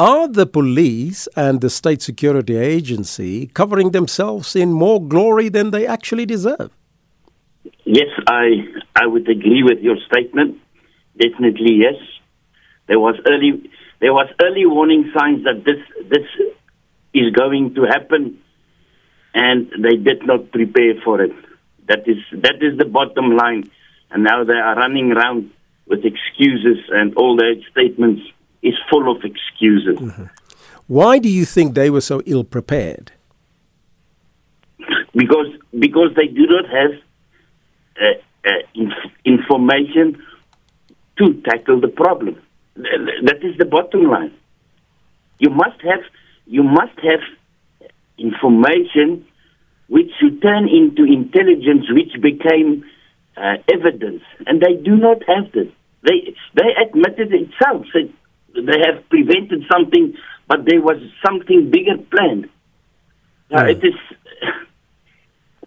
Are the police and the state security agency covering themselves in more glory than they actually deserve? Yes, I I would agree with your statement. Definitely, yes. There was early there was early warning signs that this this is going to happen, and they did not prepare for it. That is that is the bottom line, and now they are running around with excuses, and all their statements is full of excuses. Mm-hmm. Why do you think they were so ill prepared? Because because they do not have uh, uh, inf- information to tackle the problem. That is the bottom line. You must have you must have information which you turn into intelligence, which became uh, evidence, and they do not have this. They they admitted itself said they have prevented something, but there was something bigger planned. Uh, it is.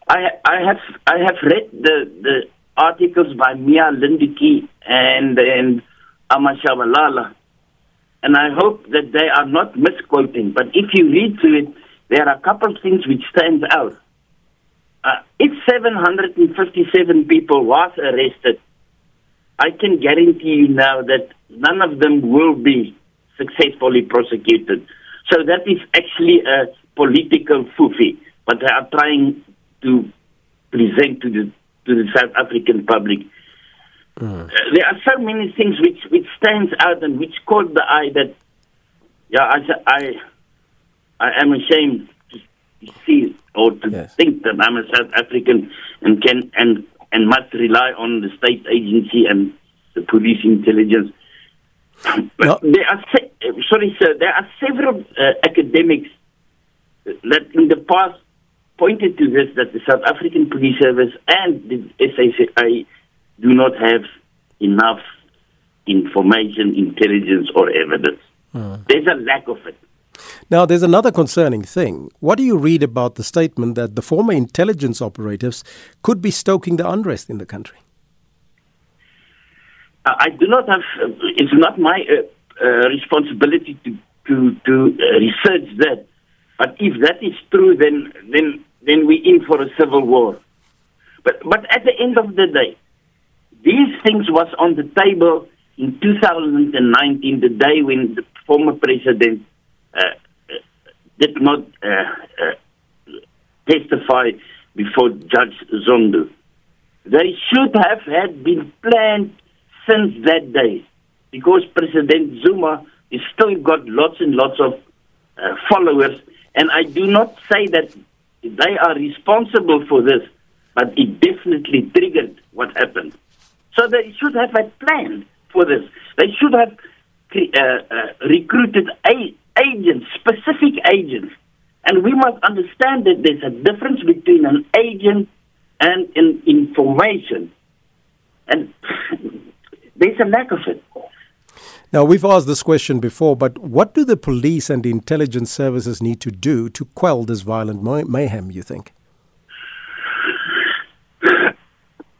I I have I have read the the articles by Mia Lindeque and and Amashabalala, and I hope that they are not misquoting. But if you read through it, there are a couple of things which stands out. Uh, if 757 people was arrested, I can guarantee you now that none of them will be successfully prosecuted. So that is actually a political foofy, but they are trying to present to the to the South African public. Mm. Uh, there are so many things which which stands out and which caught the eye that yeah I I, I am ashamed to see or to yes. think that I'm a South African and can and and must rely on the state agency and the police intelligence. No. There are se- sorry, sir. There are several uh, academics that in the past pointed to this that the South African Police Service and the SACI do not have enough information, intelligence, or evidence. Hmm. There's a lack of it. Now, there's another concerning thing. What do you read about the statement that the former intelligence operatives could be stoking the unrest in the country? I do not have, it's not my uh, uh, responsibility to, to, to uh, research that. But if that is true, then, then, then we're in for a civil war. But, but at the end of the day, these things was on the table in 2019, the day when the former president uh, uh, did not uh, uh, testify before Judge Zondo. They should have had been planned since that day because President Zuma has still got lots and lots of uh, followers. And I do not say that they are responsible for this, but it definitely triggered what happened. So they should have a plan for this. They should have uh, uh, recruited a- agents, specific agents. And we must understand that there's a difference between an agent and an information. There's a lack of it. Now, we've asked this question before, but what do the police and the intelligence services need to do to quell this violent mayhem, you think?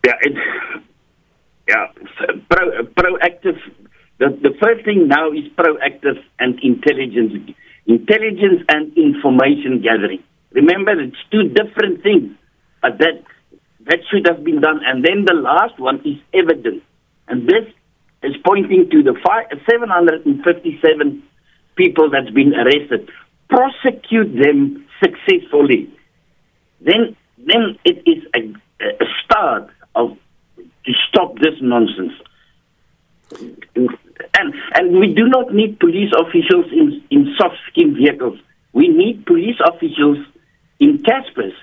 Yeah, it's, yeah, pro, proactive. The, the first thing now is proactive and intelligence, intelligence and information gathering. Remember, it's two different things, but that that should have been done. And then the last one is evidence. And this is pointing to the five, 757 people that's been arrested. Prosecute them successfully. Then, then it is a, a start of to stop this nonsense. And and we do not need police officials in in soft skin vehicles. We need police officials in Casspirs